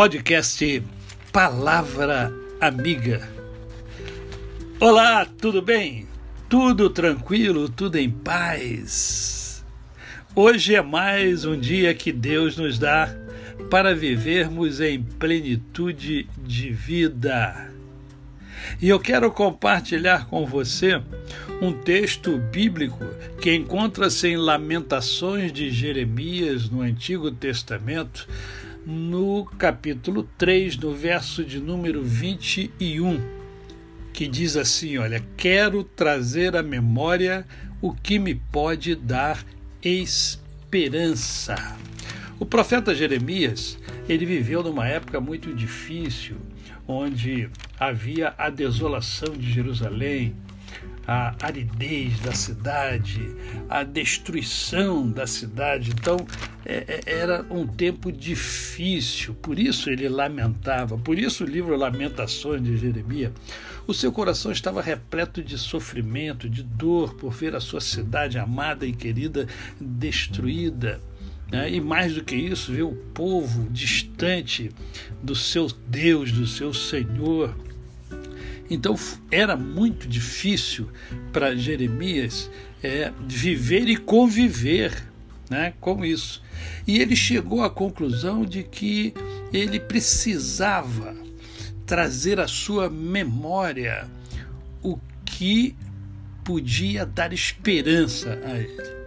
podcast Palavra Amiga. Olá, tudo bem? Tudo tranquilo, tudo em paz. Hoje é mais um dia que Deus nos dá para vivermos em plenitude de vida. E eu quero compartilhar com você um texto bíblico que encontra-se em Lamentações de Jeremias no Antigo Testamento, no capítulo 3, no verso de número 21, que diz assim: Olha, quero trazer à memória o que me pode dar esperança. O profeta Jeremias, ele viveu numa época muito difícil, onde havia a desolação de Jerusalém, a aridez da cidade, a destruição da cidade. Então, é, é, era um tempo difícil, por isso ele lamentava, por isso o livro Lamentações de Jeremias. O seu coração estava repleto de sofrimento, de dor por ver a sua cidade amada e querida destruída. Né? E mais do que isso, ver o povo distante do seu Deus, do seu Senhor. Então era muito difícil para Jeremias é, viver e conviver né, com isso. E ele chegou à conclusão de que ele precisava trazer à sua memória o que podia dar esperança a ele.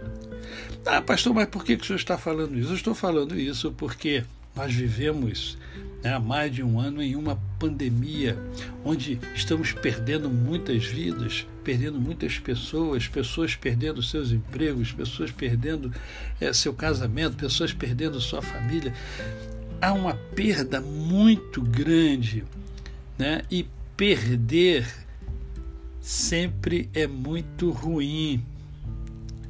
Ah, pastor, mas por que, que o senhor está falando isso? Eu estou falando isso porque nós vivemos né, há mais de um ano em uma pandemia, onde estamos perdendo muitas vidas, perdendo muitas pessoas, pessoas perdendo seus empregos, pessoas perdendo é, seu casamento, pessoas perdendo sua família. Há uma perda muito grande, né? E perder sempre é muito ruim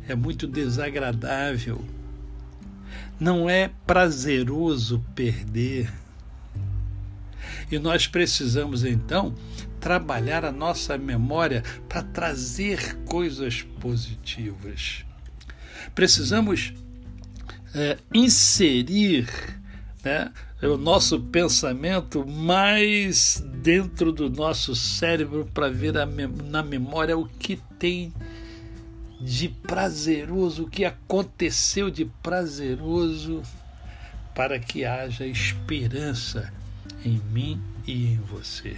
é muito desagradável. Não é prazeroso perder. E nós precisamos então trabalhar a nossa memória para trazer coisas positivas. Precisamos é, inserir né, o nosso pensamento mais dentro do nosso cérebro para ver a, na memória o que tem de prazeroso, o que aconteceu de prazeroso, para que haja esperança em mim e em você.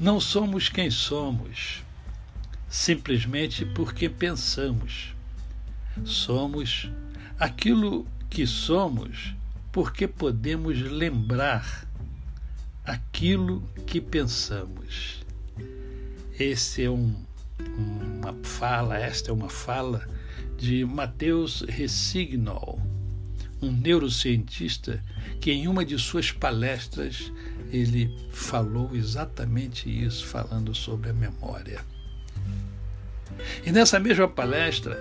Não somos quem somos, simplesmente porque pensamos. Somos aquilo que somos porque podemos lembrar aquilo que pensamos. Esse é um uma fala, esta é uma fala de Mateus Resignol, um neurocientista que em uma de suas palestras ele falou exatamente isso, falando sobre a memória. E nessa mesma palestra,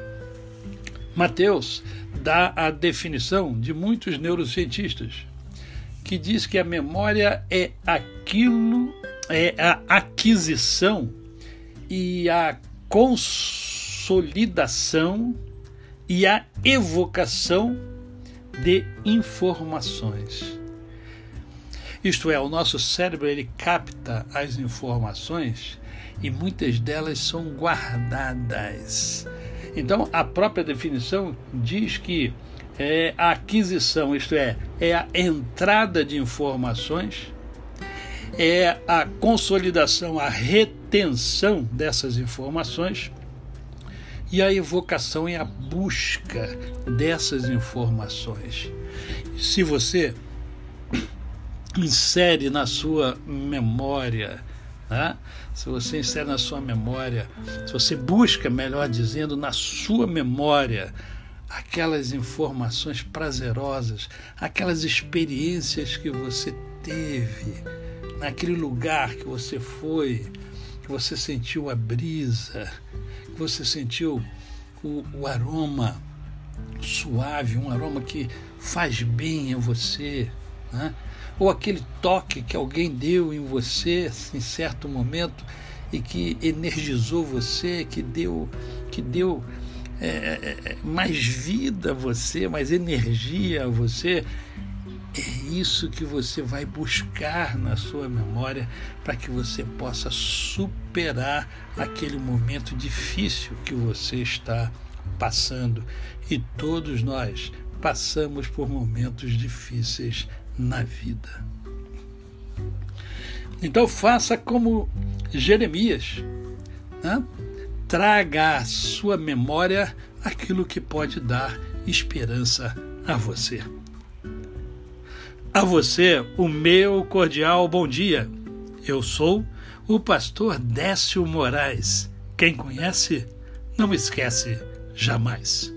Mateus dá a definição de muitos neurocientistas, que diz que a memória é aquilo, é a aquisição e a consolidação e a evocação de informações. Isto é, o nosso cérebro ele capta as informações e muitas delas são guardadas. Então, a própria definição diz que é a aquisição, isto é, é a entrada de informações é a consolidação, a retenção dessas informações e a evocação e a busca dessas informações. Se você insere na sua memória, né? se você insere na sua memória, se você busca, melhor dizendo, na sua memória, aquelas informações prazerosas, aquelas experiências que você teve, naquele lugar que você foi, que você sentiu a brisa, que você sentiu o, o aroma suave, um aroma que faz bem a você, né? ou aquele toque que alguém deu em você em certo momento e que energizou você, que deu, que deu é, é, é mais vida a você, mais energia a você. É isso que você vai buscar na sua memória para que você possa superar aquele momento difícil que você está passando. E todos nós passamos por momentos difíceis na vida. Então faça como Jeremias, né? traga à sua memória aquilo que pode dar esperança a você. A você, o meu cordial bom dia. Eu sou o pastor Décio Moraes. Quem conhece, não esquece jamais.